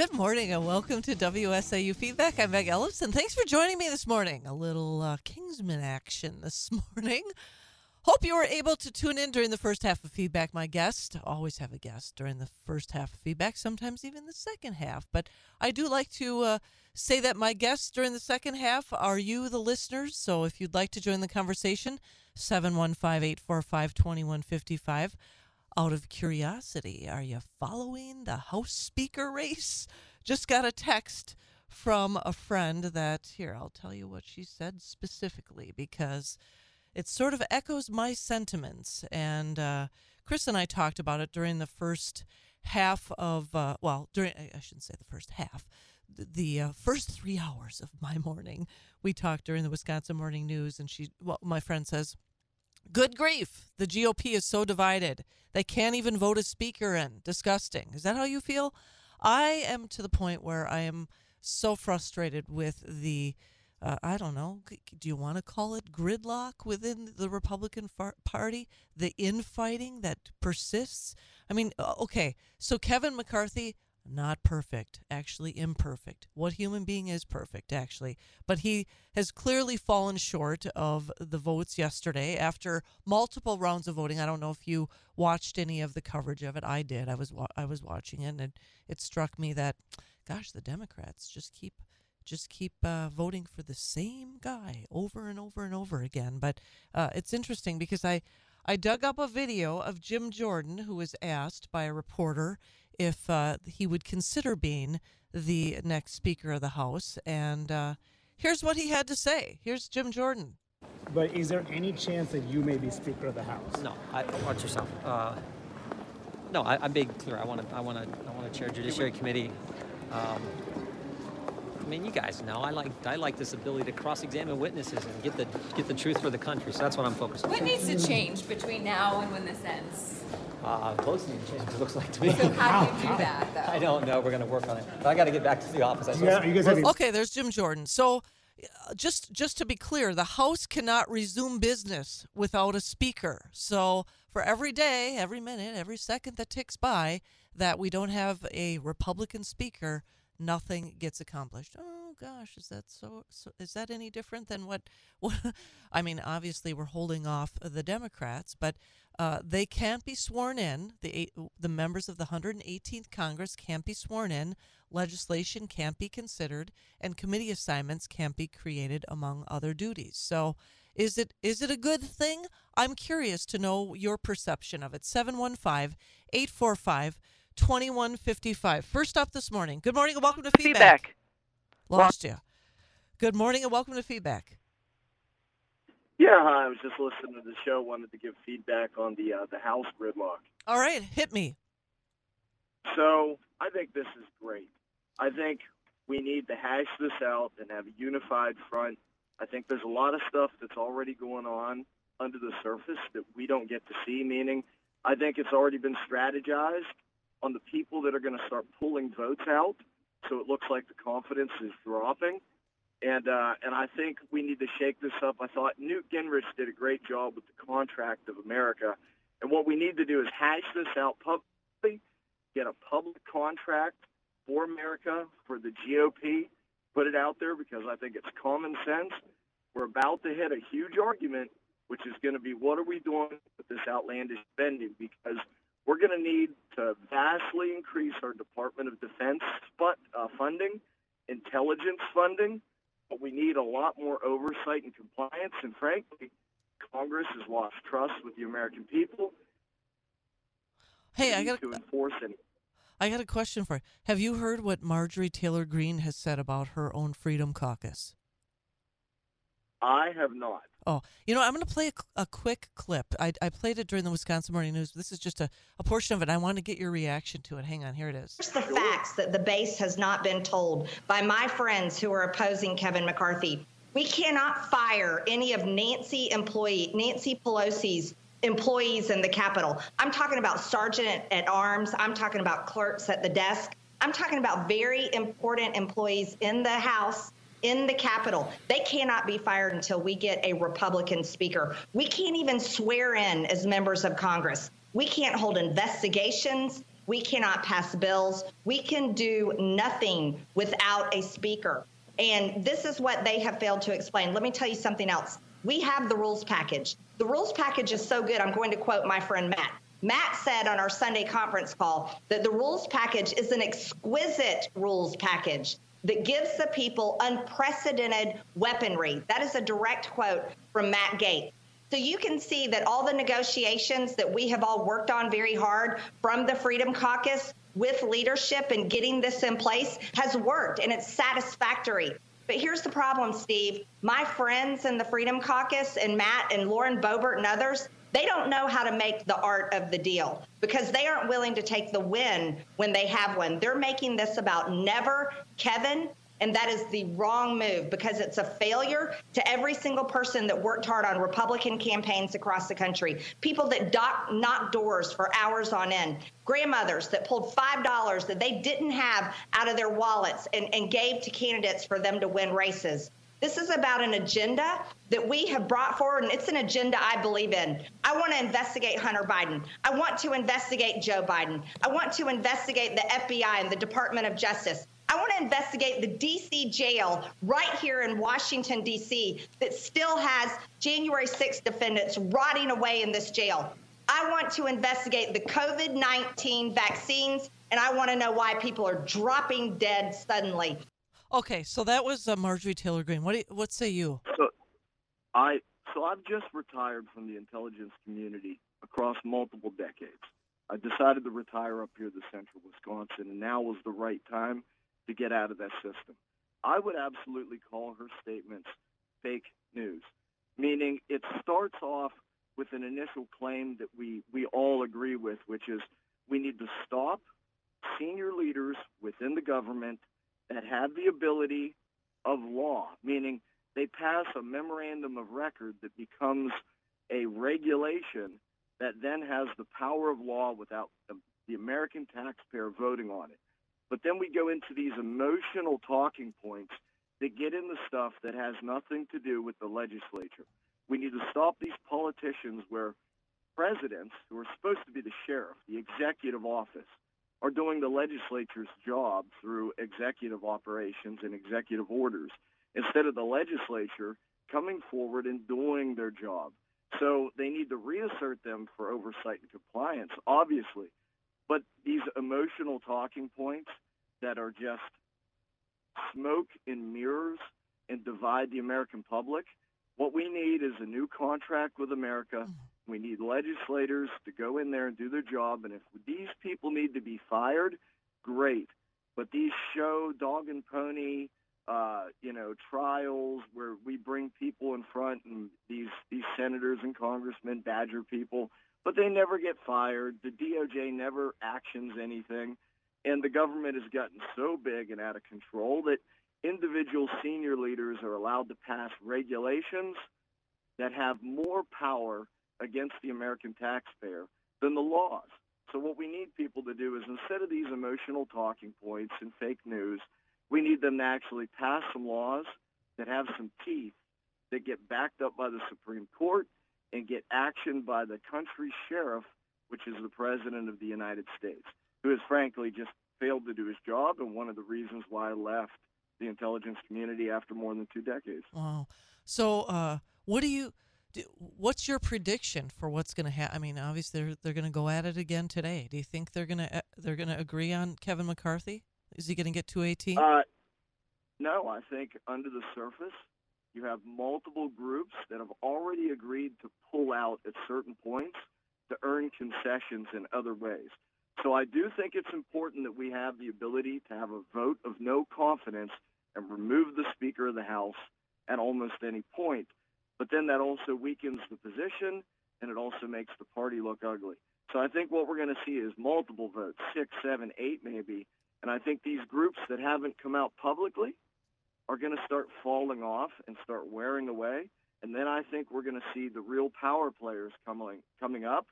Good morning and welcome to WSAU Feedback. I'm Meg Ellefson. thanks for joining me this morning. A little uh, Kingsman action this morning. Hope you were able to tune in during the first half of feedback. My guest, always have a guest during the first half of feedback, sometimes even the second half. But I do like to uh, say that my guests during the second half are you, the listeners. So if you'd like to join the conversation, 715 845 2155. Out of curiosity, are you following the House Speaker race? Just got a text from a friend that, here, I'll tell you what she said specifically because it sort of echoes my sentiments. And uh, Chris and I talked about it during the first half of, uh, well, during, I shouldn't say the first half, the, uh, first three hours of my morning. We talked during the Wisconsin Morning News, and she, well, my friend says, Good grief. The GOP is so divided. They can't even vote a speaker in. Disgusting. Is that how you feel? I am to the point where I am so frustrated with the uh, I don't know. Do you want to call it gridlock within the Republican far- Party? The infighting that persists? I mean, okay, so Kevin McCarthy, not perfect, actually imperfect. What human being is perfect, actually? But he has clearly fallen short of the votes yesterday after multiple rounds of voting. I don't know if you watched any of the coverage of it. I did. I was wa- I was watching it, and it struck me that, gosh, the Democrats just keep just keep uh, voting for the same guy over and over and over again. But uh, it's interesting because I I dug up a video of Jim Jordan who was asked by a reporter if uh, he would consider being the next Speaker of the House. And uh, here's what he had to say. Here's Jim Jordan. But is there any chance that you may be Speaker of the House? No, I, watch yourself. Uh, no, I, am being clear. I want to, I want to, I want to chair Judiciary Committee. Um, I mean, you guys know I like, I like this ability to cross-examine witnesses and get the, get the truth for the country. So that's what I'm focused on. What needs to change between now and when this ends? Uh, close to change. It looks like to me. So how do you do that, though? I don't know. We're going to work on it. But I got to get back to the office. I Yeah, you guys have any- Okay, there's Jim Jordan. So, uh, just just to be clear, the House cannot resume business without a speaker. So, for every day, every minute, every second that ticks by that we don't have a Republican speaker, nothing gets accomplished. Oh gosh, is that so, so is that any different than what, what I mean, obviously we're holding off the Democrats, but uh, they can't be sworn in. The the members of the 118th Congress can't be sworn in. Legislation can't be considered, and committee assignments can't be created among other duties. So, is it is it a good thing? I'm curious to know your perception of it. 715 845 2155. First up this morning. Good morning and welcome to Feedback. feedback. Lost you. Good morning and welcome to Feedback. Yeah, hi. I was just listening to the show. Wanted to give feedback on the uh, the house gridlock. All right, hit me. So I think this is great. I think we need to hash this out and have a unified front. I think there's a lot of stuff that's already going on under the surface that we don't get to see. Meaning, I think it's already been strategized on the people that are going to start pulling votes out. So it looks like the confidence is dropping. And uh, and I think we need to shake this up. I thought Newt Gingrich did a great job with the contract of America. And what we need to do is hash this out publicly, get a public contract for America, for the GOP, put it out there because I think it's common sense. We're about to hit a huge argument, which is going to be what are we doing with this outlandish spending? Because we're going to need to vastly increase our Department of Defense uh, funding, intelligence funding, but we need a lot more oversight and compliance. And frankly, Congress has lost trust with the American people. Hey, I got to a, enforce any. I got a question for you. Have you heard what Marjorie Taylor Greene has said about her own Freedom Caucus? I have not. Oh, you know, I'm going to play a, a quick clip. I, I played it during the Wisconsin Morning News. This is just a, a portion of it. I want to get your reaction to it. Hang on, here it is. Here's the facts that the base has not been told by my friends who are opposing Kevin McCarthy. We cannot fire any of Nancy employee Nancy Pelosi's employees in the Capitol. I'm talking about sergeant at arms. I'm talking about clerks at the desk. I'm talking about very important employees in the House, in the Capitol. They cannot be fired until we get a Republican speaker. We can't even swear in as members of Congress. We can't hold investigations We cannot pass bills. We can do nothing without a speaker. And this is what they have failed to explain. Let me tell you something else. We have the rules package. The rules package is so good, I'm going to quote my friend Matt. Matt said on our Sunday conference call that the rules package is an exquisite rules package that gives the people unprecedented weaponry. That is a direct quote from Matt Gaetz. So you can see that all the negotiations that we have all worked on very hard from the Freedom Caucus with leadership and getting this in place has worked and it's satisfactory. But here's the problem, Steve. My friends in the Freedom Caucus and Matt and Lauren Boebert and others, they don't know how to make the art of the deal because they aren't willing to take the win when they have one. They're making this about never Kevin and that is the wrong move because it's a failure to every single person that worked hard on Republican campaigns across the country. People that knocked doors for hours on end. Grandmothers that pulled $5 that they didn't have out of their wallets and, and gave to candidates for them to win races. This is about an agenda that we have brought forward, and it's an agenda I believe in. I want to investigate Hunter Biden. I want to investigate Joe Biden. I want to investigate the FBI and the Department of Justice. I want to investigate the D.C. jail right here in Washington, D.C., that still has January 6 defendants rotting away in this jail. I want to investigate the COVID 19 vaccines, and I want to know why people are dropping dead suddenly. Okay, so that was uh, Marjorie Taylor Greene. What you, what say you? So, I so I've just retired from the intelligence community across multiple decades. I decided to retire up here to central Wisconsin, and now was the right time to get out of that system. I would absolutely call her statements fake news, meaning it starts off with an initial claim that we, we all agree with, which is we need to stop senior leaders within the government that have the ability of law, meaning they pass a memorandum of record that becomes a regulation that then has the power of law without the, the American taxpayer voting on it. But then we go into these emotional talking points that get in the stuff that has nothing to do with the legislature. We need to stop these politicians where presidents, who are supposed to be the sheriff, the executive office, are doing the legislature's job through executive operations and executive orders instead of the legislature coming forward and doing their job. So they need to reassert them for oversight and compliance, obviously. But these emotional talking points that are just smoke and mirrors and divide the American public, what we need is a new contract with America. Mm. We need legislators to go in there and do their job. And if these people need to be fired, great. But these show dog and pony, uh, you know, trials where we bring people in front and these these senators and congressmen badger people but they never get fired. The DOJ never actions anything. And the government has gotten so big and out of control that individual senior leaders are allowed to pass regulations that have more power against the American taxpayer than the laws. So, what we need people to do is instead of these emotional talking points and fake news, we need them to actually pass some laws that have some teeth that get backed up by the Supreme Court and get action by the country's sheriff, which is the president of the United States, who has frankly just failed to do his job and one of the reasons why I left the intelligence community after more than two decades. Wow. So, uh, what do you? What's your prediction for what's going to happen? I mean, obviously they're they're going to go at it again today. Do you think they're going to they're going to agree on Kevin McCarthy? Is he going to get 218? Uh, no, I think under the surface, you have multiple groups that have already agreed to pull out at certain points to earn concessions in other ways. So I do think it's important that we have the ability to have a vote of no confidence and remove the Speaker of the House at almost any point. But then that also weakens the position and it also makes the party look ugly. So I think what we're going to see is multiple votes, six, seven, eight maybe. And I think these groups that haven't come out publicly are going to start falling off and start wearing away. And then I think we're going to see the real power players coming coming up.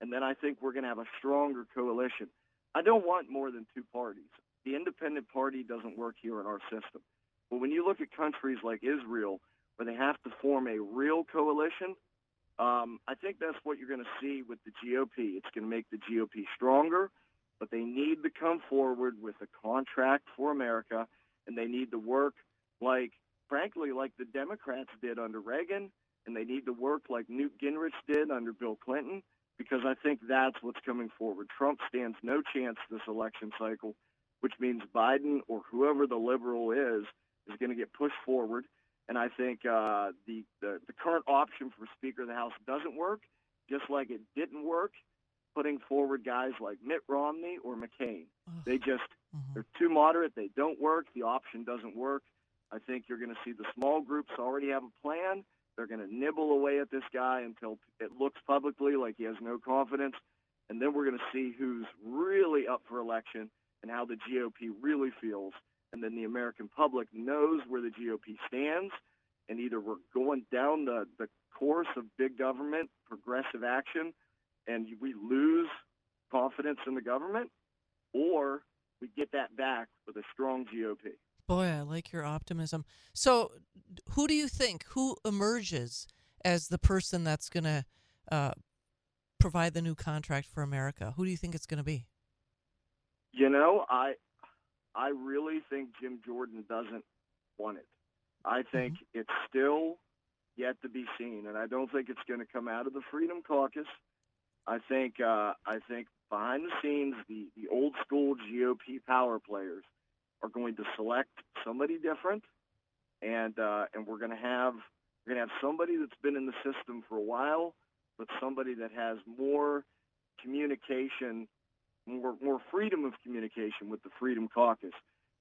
And then I think we're going to have a stronger coalition. I don't want more than two parties. The independent party doesn't work here in our system. But when you look at countries like Israel, where they have to form a real coalition, um, I think that's what you're going to see with the GOP. It's going to make the GOP stronger, but they need to come forward with a contract for America, and they need to work like, frankly, like the Democrats did under Reagan, and they need to work like Newt Gingrich did under Bill Clinton, because I think that's what's coming forward. Trump stands no chance this election cycle, which means Biden or whoever the liberal is is going to get pushed forward. And I think uh, the, the the current option for Speaker of the House doesn't work, just like it didn't work putting forward guys like Mitt Romney or McCain. They just Mhm. they're too moderate. They don't work. The option doesn't work. I think you're going to see the small groups already have a plan. They're going to nibble away at this guy until it looks publicly like he has no confidence, and then we're going to see who's really up for election and how the GOP really feels. And then the American public knows where the GOP stands, and either we're going down the, the course of big government, progressive action, and we lose confidence in the government, or we get that back with a strong GOP. Boy, I like your optimism. So, who do you think who emerges as the person that's going to uh, provide the new contract for America? Who do you think it's going to be? You know, I I really think Jim Jordan doesn't want it. I think it's still yet to be seen, and I don't think it's going to come out of the Freedom Caucus. I think uh, I think behind the scenes, the the old school GOP power players are going to select somebody different, and uh, and we're going to have we're going to have somebody that's been in the system for a while, but somebody that has more communication more more freedom of communication with the Freedom Caucus.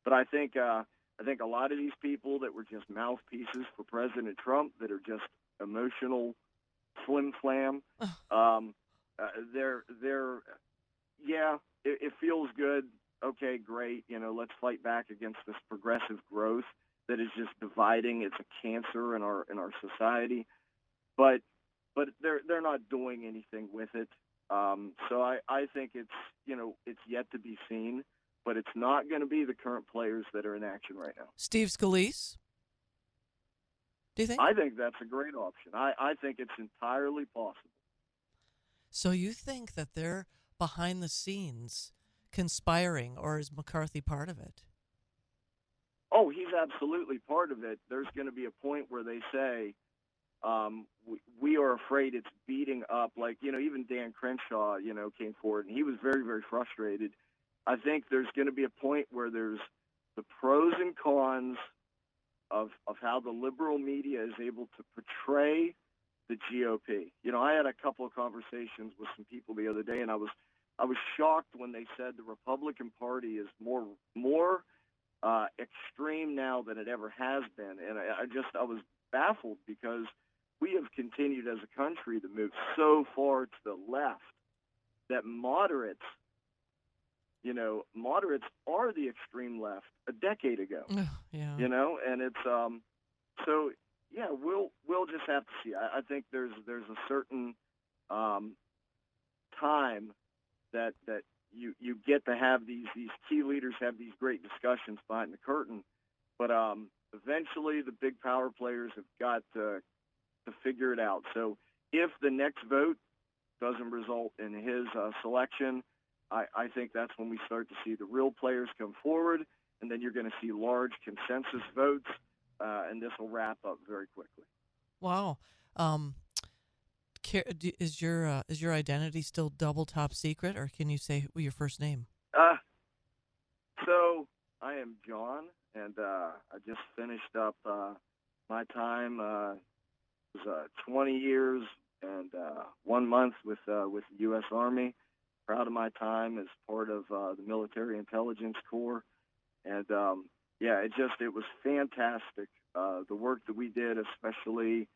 But I think uh, I think a lot of these people that were just mouthpieces for President Trump that are just emotional flim flam. Um, uh, they're they're yeah, it, it feels good. Okay, great. You know, let's fight back against this progressive growth that is just dividing. It's a cancer in our in our society. But but they're they're not doing anything with it. Um, so I, I think it's you know it's yet to be seen, but it's not going to be the current players that are in action right now. Steve Scalise? Do you think? I think that's a great option. I, I think it's entirely possible. so you think that they're behind the scenes conspiring, or is McCarthy part of it? Oh, he's absolutely part of it. There's going to be a point where they say, um, we, we are afraid it's beating up. Like, you know, even Dan Crenshaw, you know, came forward and he was very, very frustrated. I think there's going to be a point where there's the pros and cons of, of how the liberal media is able to portray the GOP. You know, I had a couple of conversations with some people the other day, and I was I was shocked when they said the Republican Party is more more uh, extreme now than it ever has been, and I, I just I was baffled because we have continued as a country to move so far to the left that moderates, you know, moderates are the extreme left a decade ago yeah. you know and it's um so yeah we'll we'll just have to see i, I think there's there's a certain um time that that you you get to have these these key leaders have these great discussions behind the curtain but um eventually the big power players have got to to figure it out so if the next vote doesn't result in his uh, selection I, I think that's when we start to see the real players come forward and then you're going to see large consensus votes, uh, and this will wrap up very quickly. Wow. Um, is your uh, is your identity still double top secret, or can you say your first name? Uh, so I am John, and uh, I just finished up uh, my time. Was uh, 20 years and uh, one month with uh, with the U.S. Army. Proud of my time as part of the Military Intelligence Corps, and um, yeah, it just it was fantastic. The work that we did, especially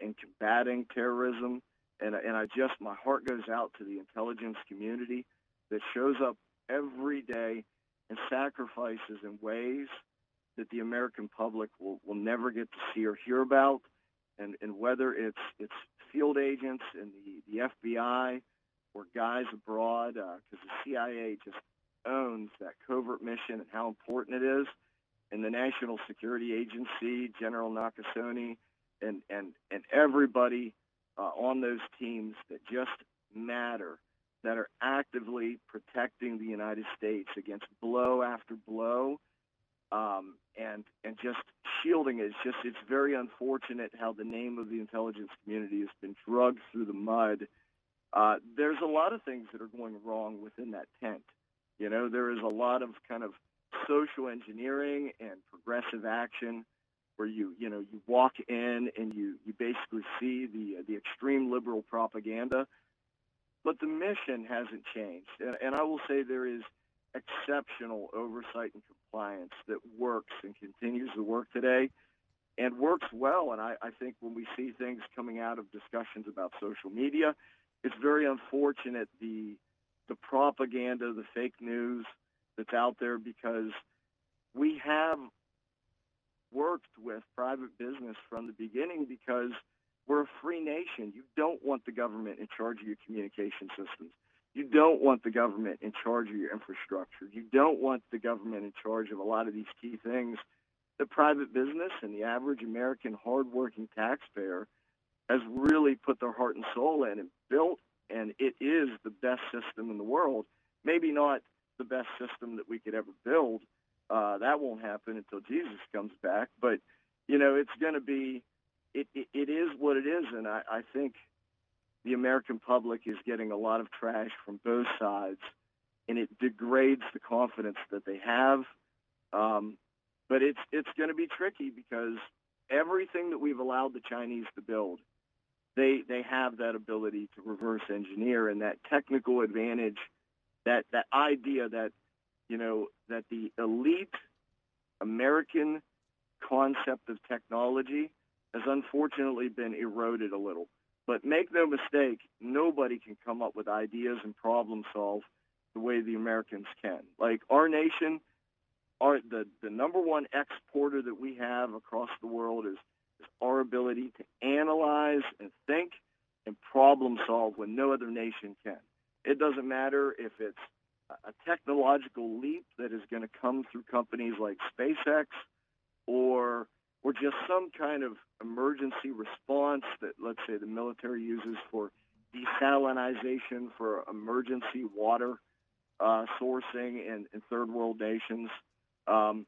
in combating terrorism, and and I just my heart goes out to the intelligence community that shows up every day and sacrifices in ways that the American public will, will never get to see or hear about. And, and whether it's it's field agents in the, the FBI or guys abroad, because the CIA just owns that covert mission and how important it is, and the National Security Agency, General Nakasone, and and and everybody uh, on those teams that just matter that are actively protecting the United States against blow after blow, um, and and just shielding it. It's just it's very unfortunate how the name of the intelligence community has been drugged through the mud. Uh, there's a lot of things that are going wrong within that tent. You know, there is a lot of kind of social engineering and progressive action where you you know you walk in and you you basically see the the extreme liberal propaganda but the mission hasn't changed and, and i will say there is exceptional oversight and that works and continues to work today and works well and I, I think when we see things coming out of discussions about social media it's very unfortunate the the propaganda the fake news that's out there because we have worked with private business from the beginning because we're a free nation. You don't want the government in charge of your communication systems. You don't want the government in charge of your infrastructure. You don't want the government in charge of a lot of these key things The private business and the average American hardworking taxpayer has really put their heart and soul in and built, and it is the best system in the world. Maybe not the best system that we could ever build, uh, that won't happen until Jesus comes back. But you know, it's going to be. It, it, it is what it is, and I, I think the American public is getting a lot of trash from both sides, and it degrades the confidence that they have. Um, but it's it's going to be tricky because everything that we've allowed the Chinese to build, they they have that ability to reverse engineer and that technical advantage, that that idea that you know, that the elite American concept of technology has unfortunately been eroded a little. But make no mistake, nobody can come up with ideas and problem solve the way the Americans can. Like our nation, our the, the number one exporter that we have across the world is, is our ability to analyze and think and problem solve when no other nation can. It doesn't matter if it's a technological leap that is going to come through companies like SpaceX or or just some kind of emergency response that let's say the military uses for desalination for emergency water uh, sourcing in, in, third world nations. Um,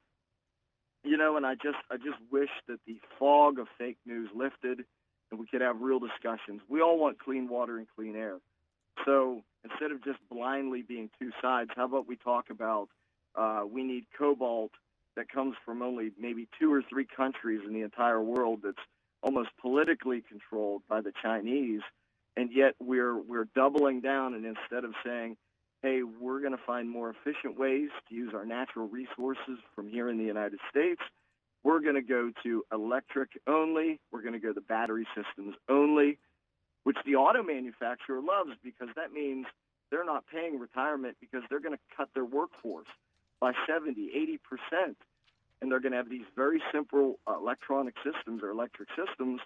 you know, and I just I just wish that the fog of fake news lifted and we could have real discussions. We all want clean water and clean air. So instead of just blindly being two sides, how about we talk about uh, we need cobalt that comes from only maybe two or three countries in the entire world that's almost politically controlled by the Chinese, and yet we're we're doubling down and instead of saying, hey, we're going to find more efficient ways to use our natural resources from here in the United States. We're going to go to electric only. We're going to go to battery systems only which the auto manufacturer loves because that means they're not paying retirement because they're going to cut their workforce by 70, 80%. And they're going to have these very simple uh, electronic systems or electric systems.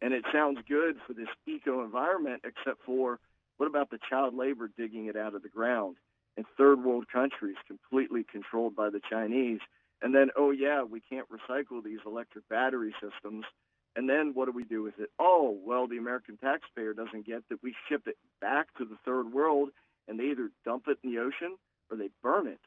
And it sounds good for this eco environment, except for what about the child labor digging it out of the ground in third world countries completely controlled by the Chinese? And then, oh, yeah, we can't recycle these electric battery systems and then what do we do with it? Oh, well, the American taxpayer doesn't get that we ship it back to the third world and they either dump it in the ocean or they burn it.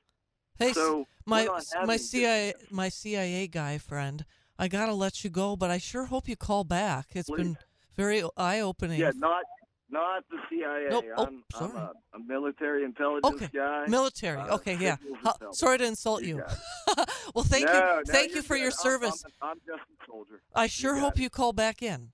Hey, so my my CIA my CIA guy friend, I gotta let you go, but I sure hope you call back. It's Please. been very eye opening. Yeah, not not the CIA. Nope. Oh, I'm, sorry. I'm a, a military intelligence Okay. guy. Military. Uh, okay, yeah. sorry to insult you. got well, thank No, you. no, thank you for good. your I'm- service. I'm, I'm just a soldier. I sure got hope it. you call back in.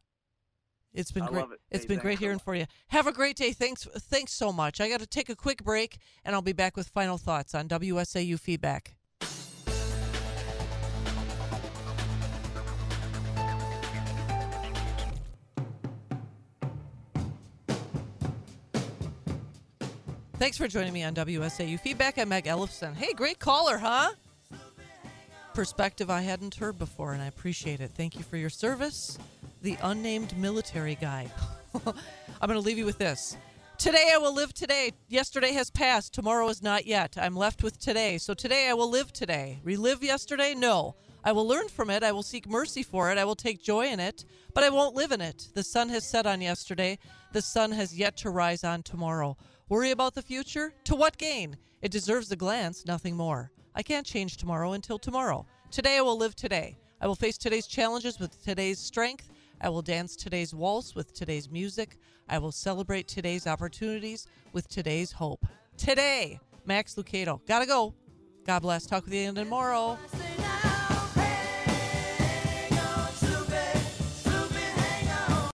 It's been I great. it. has Hey, been great so hearing much. for you. Have a great day. Thanks. Thanks so much. I got to take a quick break, and I'll be back with final thoughts on WSAU feedback. Thanks for joining me on WSAU Feedback. I'm Meg Ellefson. Hey, great caller, huh? Perspective I hadn't heard before, and I appreciate it. Thank you for your service. The unnamed military guy. I'm going to leave you with this. Today I will live today. Yesterday has passed. Tomorrow is not yet. I'm left with today. So today I will live today. Relive yesterday? No. I will learn from it. I will seek mercy for it. I will take joy in it, but I won't live in it. The sun has set on yesterday. The sun has yet to rise on tomorrow. Worry about the future? To what gain? It deserves a glance, nothing more. I can't change tomorrow until tomorrow. Today I will live today. I will face today's challenges with today's strength. I will dance today's waltz with today's music. I will celebrate today's opportunities with today's hope. Today, Max Lucado. Gotta go. God bless. Talk with you again tomorrow.